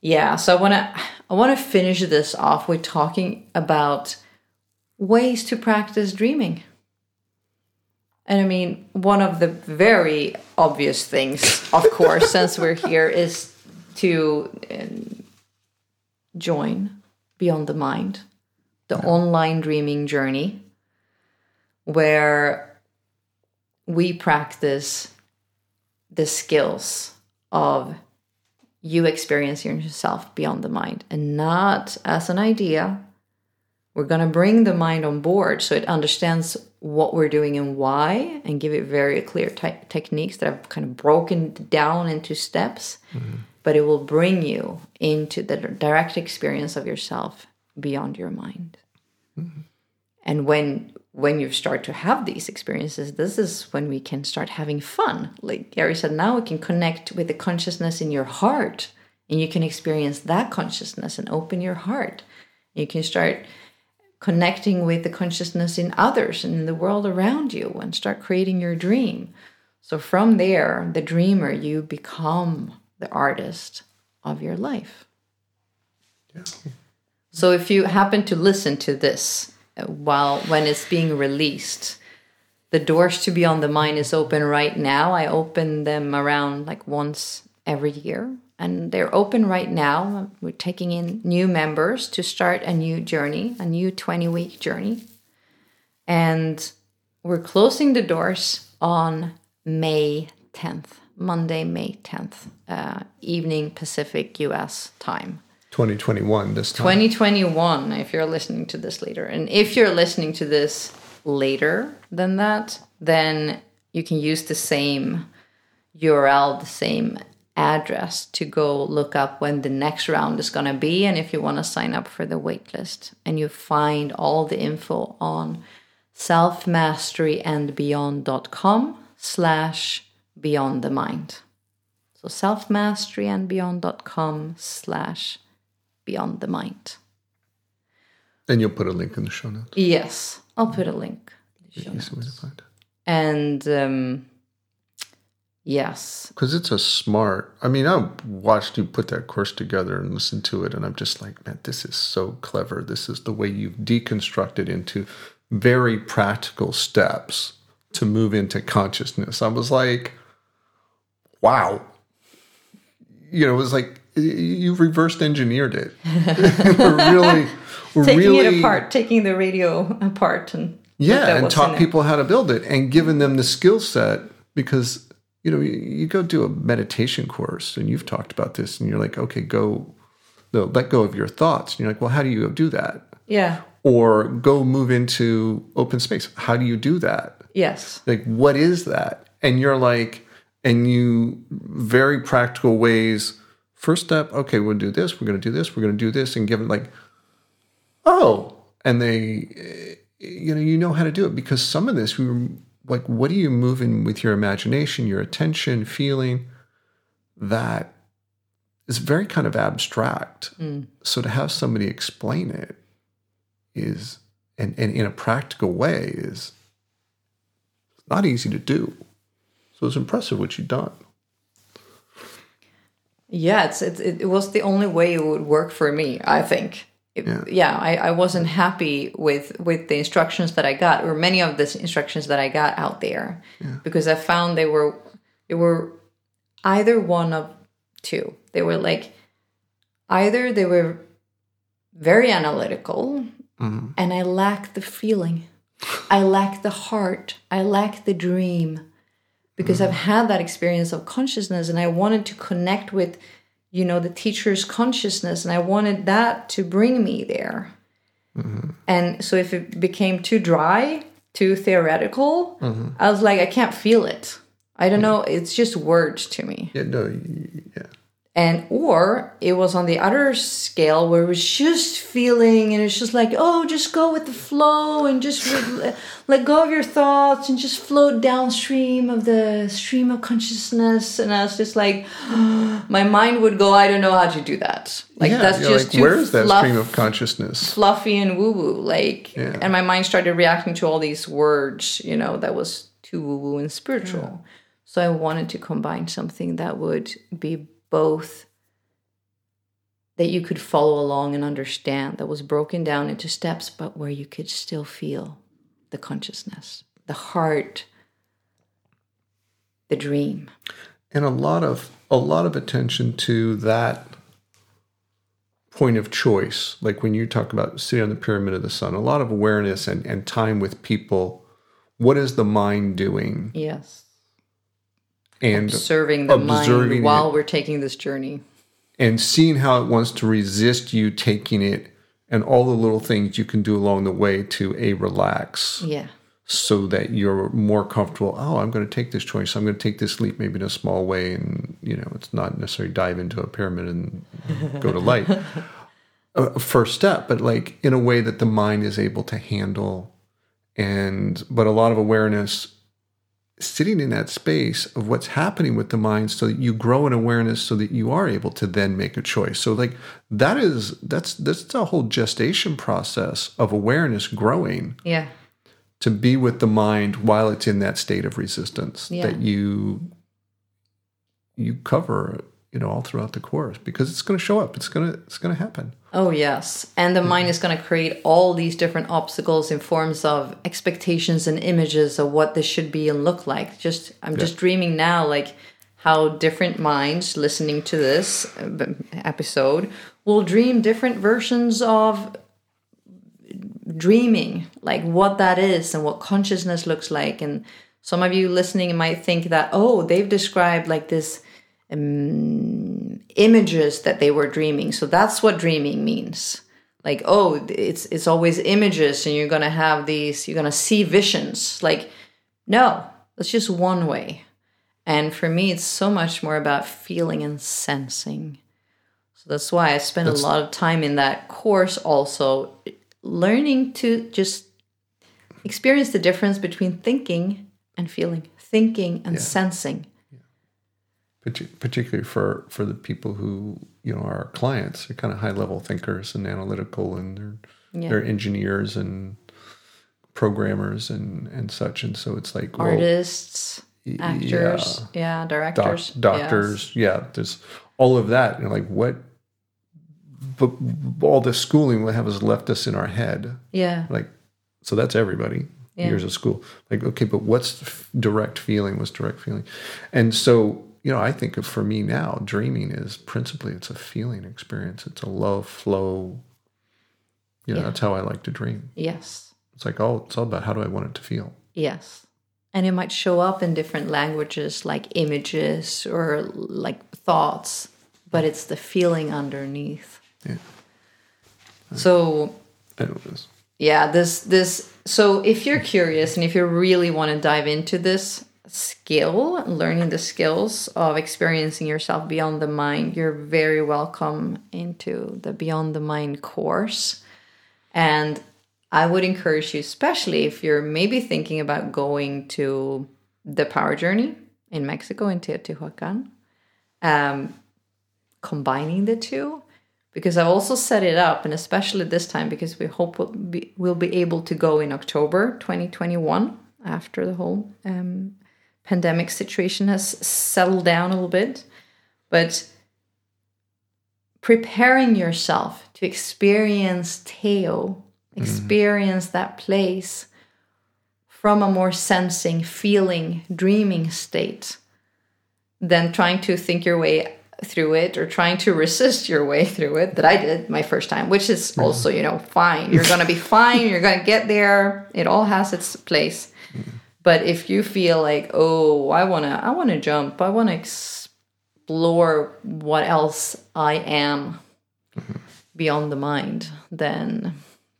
yeah so i want to i want to finish this off with talking about ways to practice dreaming and i mean one of the very obvious things of course since we're here is to um, join beyond the mind the online dreaming journey where we practice the skills of you experiencing yourself beyond the mind and not as an idea. We're going to bring the mind on board so it understands what we're doing and why and give it very clear te- techniques that I've kind of broken down into steps. Mm-hmm. But it will bring you into the direct experience of yourself beyond your mind. Mm-hmm. And when when you start to have these experiences, this is when we can start having fun. Like Gary said, now we can connect with the consciousness in your heart and you can experience that consciousness and open your heart. You can start connecting with the consciousness in others and in the world around you and start creating your dream. So from there, the dreamer, you become the artist of your life. Yeah. So if you happen to listen to this uh, while when it's being released, the doors to Beyond the Mind is open right now. I open them around like once every year and they're open right now. We're taking in new members to start a new journey, a new 20 week journey. And we're closing the doors on May 10th, Monday, May 10th, uh, evening Pacific US time. 2021 this time. 2021, if you're listening to this later. And if you're listening to this later than that, then you can use the same URL, the same address to go look up when the next round is going to be and if you want to sign up for the waitlist. And you find all the info on selfmasteryandbeyond.com slash beyond the mind. So selfmasteryandbeyond.com slash beyond the mind. And you'll put a link in the show notes. Yes, I'll put a link. And um, yes, because it's a smart. I mean, I watched you put that course together and listen to it, and I'm just like, man, this is so clever. This is the way you've deconstructed into very practical steps to move into consciousness. I was like, wow. You know, it was like you reversed engineered it. we're really, we're taking really, it apart, taking the radio apart, and yeah, and taught people how to build it, and given them the skill set because you know you, you, go do a meditation course, and you've talked about this, and you're like, okay, go, no, let go of your thoughts, and you're like, well, how do you do that? Yeah. Or go move into open space. How do you do that? Yes. Like, what is that? And you're like, and you very practical ways first step, okay, we'll do this, we're going to do this, we're going to do this, and give it like, oh, and they, eh, you know, you know how to do it because some of this, we were like, what are you moving with your imagination, your attention, feeling that is very kind of abstract. Mm. So to have somebody explain it is, and, and in a practical way, is not easy to do. So it's impressive what you've done. Yeah, it's, it, it was the only way it would work for me, I think. Yeah, yeah I, I wasn't happy with with the instructions that I got, or many of the instructions that I got out there, yeah. because I found they were they were either one of two. They were like either they were very analytical, mm-hmm. and I lacked the feeling, I lacked the heart, I lacked the dream, because mm-hmm. I've had that experience of consciousness and I wanted to connect with, you know, the teacher's consciousness and I wanted that to bring me there. Mm-hmm. And so if it became too dry, too theoretical, mm-hmm. I was like, I can't feel it. I don't know. It's just words to me. Yeah, no, yeah and or it was on the other scale where it was just feeling and it's just like oh just go with the flow and just re- let go of your thoughts and just float downstream of the stream of consciousness and i was just like my mind would go i don't know how to do that like yeah, that's just like, too where is that fluff, stream of consciousness fluffy and woo woo like yeah. and my mind started reacting to all these words you know that was too woo woo and spiritual yeah. so i wanted to combine something that would be both that you could follow along and understand that was broken down into steps, but where you could still feel the consciousness, the heart, the dream. And a lot of a lot of attention to that point of choice. Like when you talk about sitting on the pyramid of the sun, a lot of awareness and, and time with people what is the mind doing Yes. And Observing the observing mind it. while we're taking this journey. and seeing how it wants to resist you taking it and all the little things you can do along the way to a relax Yeah. so that you're more comfortable oh i'm going to take this choice i'm going to take this leap maybe in a small way and you know it's not necessarily dive into a pyramid and go to light a first step but like in a way that the mind is able to handle and but a lot of awareness sitting in that space of what's happening with the mind so that you grow in awareness so that you are able to then make a choice so like that is that's that's a whole gestation process of awareness growing Yeah. to be with the mind while it's in that state of resistance Yeah. that you you cover you know all throughout the course because it's going to show up it's going to it's going to happen Oh, yes. And the mind is going to create all these different obstacles in forms of expectations and images of what this should be and look like. Just, I'm just dreaming now, like how different minds listening to this uh, episode will dream different versions of dreaming, like what that is and what consciousness looks like. And some of you listening might think that, oh, they've described like this um, images that they were dreaming. So that's what dreaming means. Like, oh, it's it's always images, and you're gonna have these, you're gonna see visions. Like, no, that's just one way. And for me, it's so much more about feeling and sensing. So that's why I spend a lot of time in that course also learning to just experience the difference between thinking and feeling, thinking and sensing. Partic- particularly for for the people who you know are our clients. They're kind of high level thinkers and analytical and they're Yeah. they're engineers and programmers and and such. And so it's like Artists, y- actors, yeah, doc- directors, doctors yeah there's all of that. And like what but all the schooling we have has left us in our head. Yeah, like so that's everybody Yeah. years of school. Like okay but what's direct feeling? What's direct feeling? And so you know i think of for me now dreaming is principally it's a feeling experience it's a love flow you know Yeah. that's how i like to dream yes, it's like oh it's all about how do i want it to feel yes. And it might show up in different languages like images or like thoughts, but it's the feeling underneath. Yeah. So Anyways, yeah this this so if you're curious and if you really want to dive into this skill learning the skills of experiencing yourself beyond the mind. You're very welcome into the beyond the mind course. And i would encourage you especially if you're maybe thinking about going to the power journey in mexico in teotihuacan um, combining the two because I've also set it up, and especially this time because we hope we'll be, we'll be able to go in October 2021 after the whole um, pandemic situation has settled down a little bit. But preparing yourself to experience Teo, mm-hmm. experience that place from a more sensing, feeling, dreaming state than trying to think your way through it or trying to resist your way through it that I did my first time, which is mm-hmm. also, you know, fine. You're going to be fine. You're going to get there. It all has its place. Mm-hmm. But if you feel like, oh, I want to, I want to jump, I want to explore what else I am mm-hmm. beyond the mind, then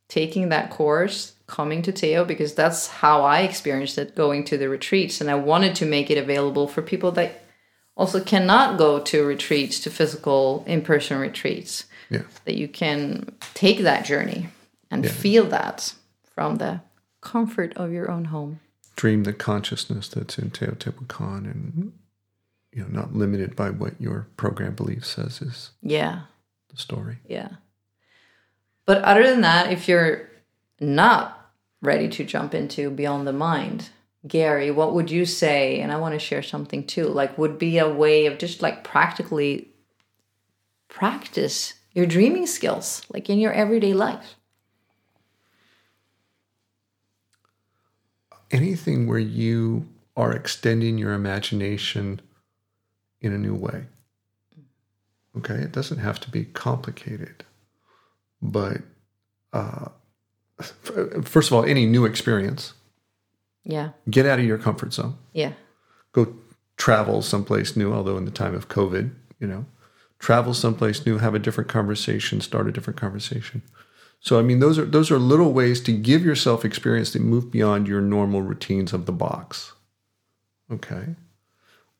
taking that course, coming to Teo, because that's how I experienced it going to the retreats. And I wanted to make it available for people that also cannot go to retreats, to physical in person retreats, yeah that you can take that journey and feel that from the comfort of your own home. Dream the consciousness that's in teotihuacan and you know not limited by what your program belief says is Yeah, the story yeah. But other than that, if you're not ready to jump into beyond the mind, Gary, what would you say? And I want to share something too. Like, would be a way of just like practically practice your dreaming skills, like in your everyday life. Anything where you are extending your imagination in a new way. Okay, it doesn't have to be complicated, but uh, first of all, any new experience Yeah. Get out of your comfort zone. Yeah. Go travel someplace new, although in the time of COVID, you know, travel someplace new, have a different conversation, start a different conversation. So I mean those are those are little ways to give yourself experience that move beyond your normal routines of the box. Okay.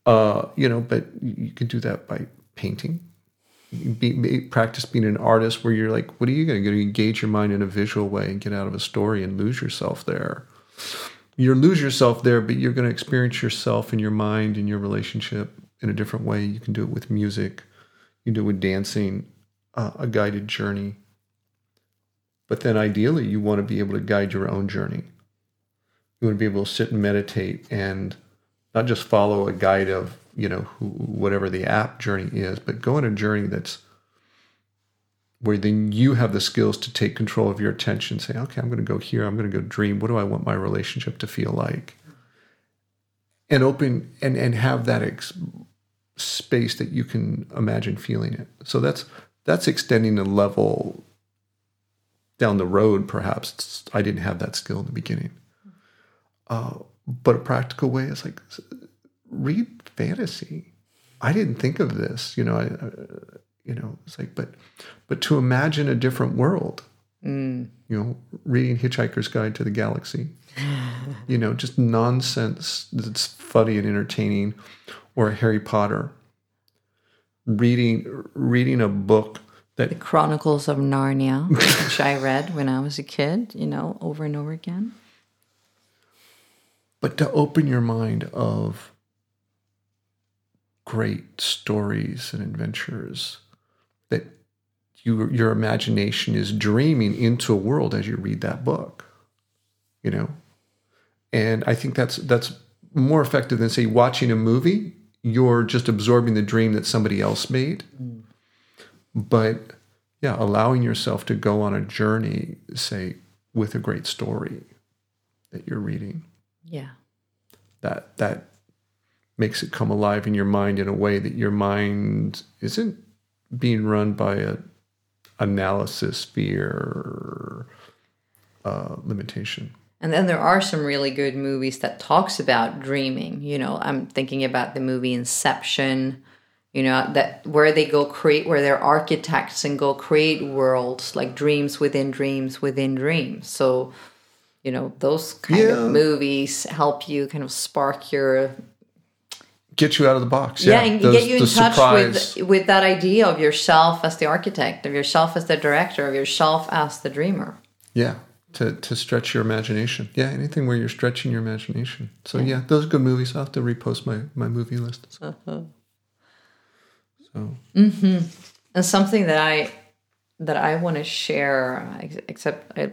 Uh, you know, but you can do that by painting. Be, be, practice being an artist where you're like, what are you going to? Engage your mind in a visual way and get out of a story and lose yourself there. You lose yourself there, but you're going to experience yourself and your mind and your relationship in a different way. You can do it with music. You can do it with dancing, uh, a guided journey. But then ideally, you want to be able to guide your own journey. You want to be able to sit and meditate and not just follow a guide of you know who, whatever the app journey is, but go on a journey that's where then you have the skills to take control of your attention. Say, okay, I'm going to go here. I'm going to go dream. What do I want my relationship to feel like? And open and and have that ex- space that you can imagine feeling it. So that's that's extending the level down the road. Perhaps I didn't have that skill in the beginning. Uh, but a practical way is like read fantasy. I didn't think of this, you know. I, uh, you know, it's like, but, but to imagine a different world, Mm. you know, reading Hitchhiker's Guide to the Galaxy, you know, just nonsense that's funny and entertaining, or Harry Potter. Reading, reading a book The Chronicles of Narnia, which I read when I was a kid, you know, over and over again. but to open your mind of great stories and adventures that you, your imagination is dreaming into a world as you read that book you know? And i think that's that's more effective than say watching a movie. You're just absorbing the dream that somebody else made mm. But yeah allowing yourself to go on a journey say with a great story that you're reading Yeah. that that makes it come alive in your mind in a way that your mind isn't being run by a analysis fear uh, limitation And then there are some really good movies that talks about dreaming. You know, I'm thinking about the movie Inception. You know that where they go create, where they're architects and go create worlds like dreams within dreams within dreams. So, you know, those kind Yeah. of movies help you kind of spark your get you out of the box yeah, and those- get you in touch surprise. with with that idea of yourself as the architect, of yourself as the director, of yourself as the dreamer. yeah to, to stretch your imagination yeah anything where you're stretching your imagination so yeah, those are good movies i'll have to repost my, my movie list Uh-huh. So. Mm-hmm. And something that I that I want to share, except I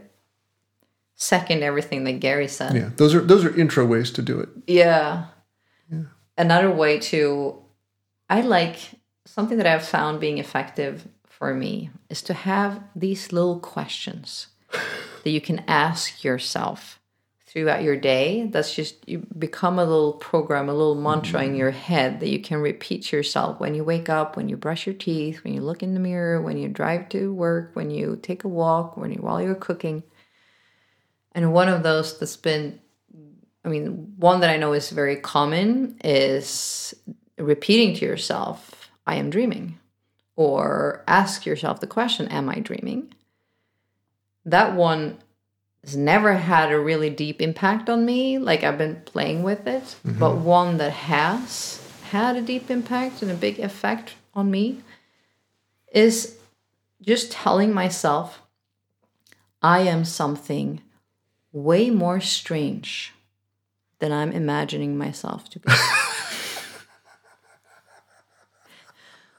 second everything that Gary said. yeah those are those are intro ways to do it. Yeah. Another way to, I like something that I've found being effective for me is to have these little questions that you can ask yourself throughout your day. That's just, you become a little program, a little mantra in mm-hmm. your head that you can repeat to yourself when you wake up, when you brush your teeth, when you look in the mirror, when you drive to work, when you take a walk, when you, while you're cooking. And one of those that's been I mean, one that I know is very common is repeating to yourself, I am dreaming, or ask yourself the question, Am I dreaming? That one has never had a really deep impact on me. Like I've been playing with it, mm-hmm. but one that has had a deep impact and a big effect on me is just telling myself, I am something way more strange than I'm imagining myself to be.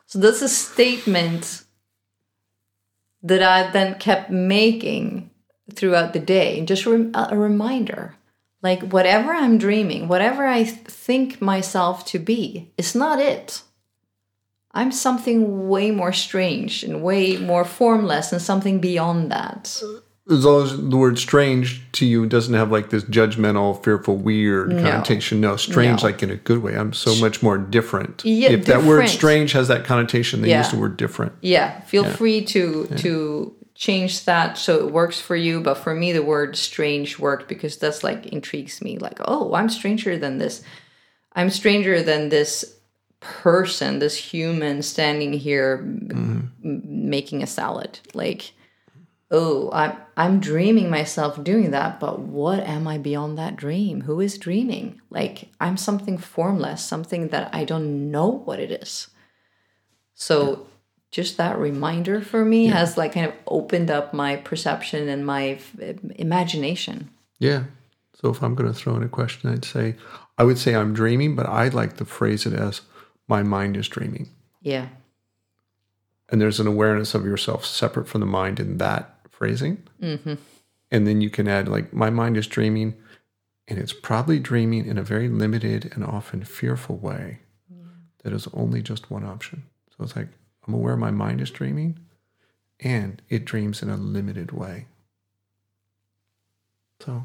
so that's a statement that I then kept making throughout the day, just a reminder. Like whatever I'm dreaming, whatever I th- think myself to be, it's not it. I'm something way more strange and way more formless and something beyond that. as long as the word strange to you doesn't have like this judgmental, fearful, weird connotation. No, strange No. like in a good way. I'm so much more different. Yeah, if that word strange has that connotation, they use the word different. yeah feel free to to change that so it works for you. But for me, the word strange worked because that's like intrigues me. Like, oh, I'm stranger than this. I'm stranger than this person, this human standing here m- mm-hmm. making a salad. Like, oh, I'm I'm dreaming myself doing that, but what am I beyond that dream? Who is dreaming? Like, I'm something formless, something that I don't know what it is. So just that reminder for me has like kind of opened up my perception and my f- imagination. Yeah. So if I'm going to throw in a question, I'd say, I would say I'm dreaming, but I'd like to phrase it as my mind is dreaming. Yeah. And there's an awareness of yourself separate from the mind in that phrasing. Mm-hmm. And then you can add, like, my mind is dreaming, and it's probably dreaming in a very limited and often fearful way that is only just one option. So it's like, I'm aware my mind is dreaming, and it dreams in a limited way. So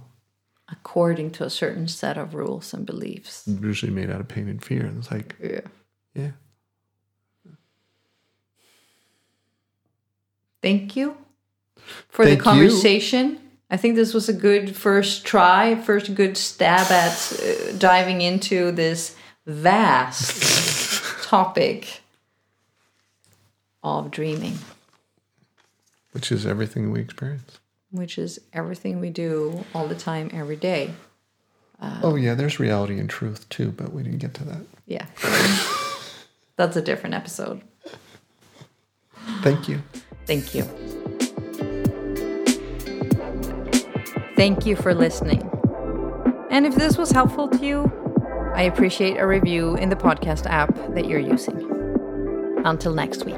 According to a certain set of rules and beliefs. usually made out of pain and fear. And it's like, Yeah. yeah. Thank you for Thank the you. conversation. I think this was a good first try, first good stab at uh, diving into this vast topic of dreaming, Which is everything we experience. which is everything we do all the time, every day. Uh, oh, yeah, there's reality and truth too, but we didn't get to that. Yeah. That's a different episode. Thank you. Thank you. Thank you for listening. And if this was helpful to you, I appreciate a review in the podcast app that you're using. Until next week.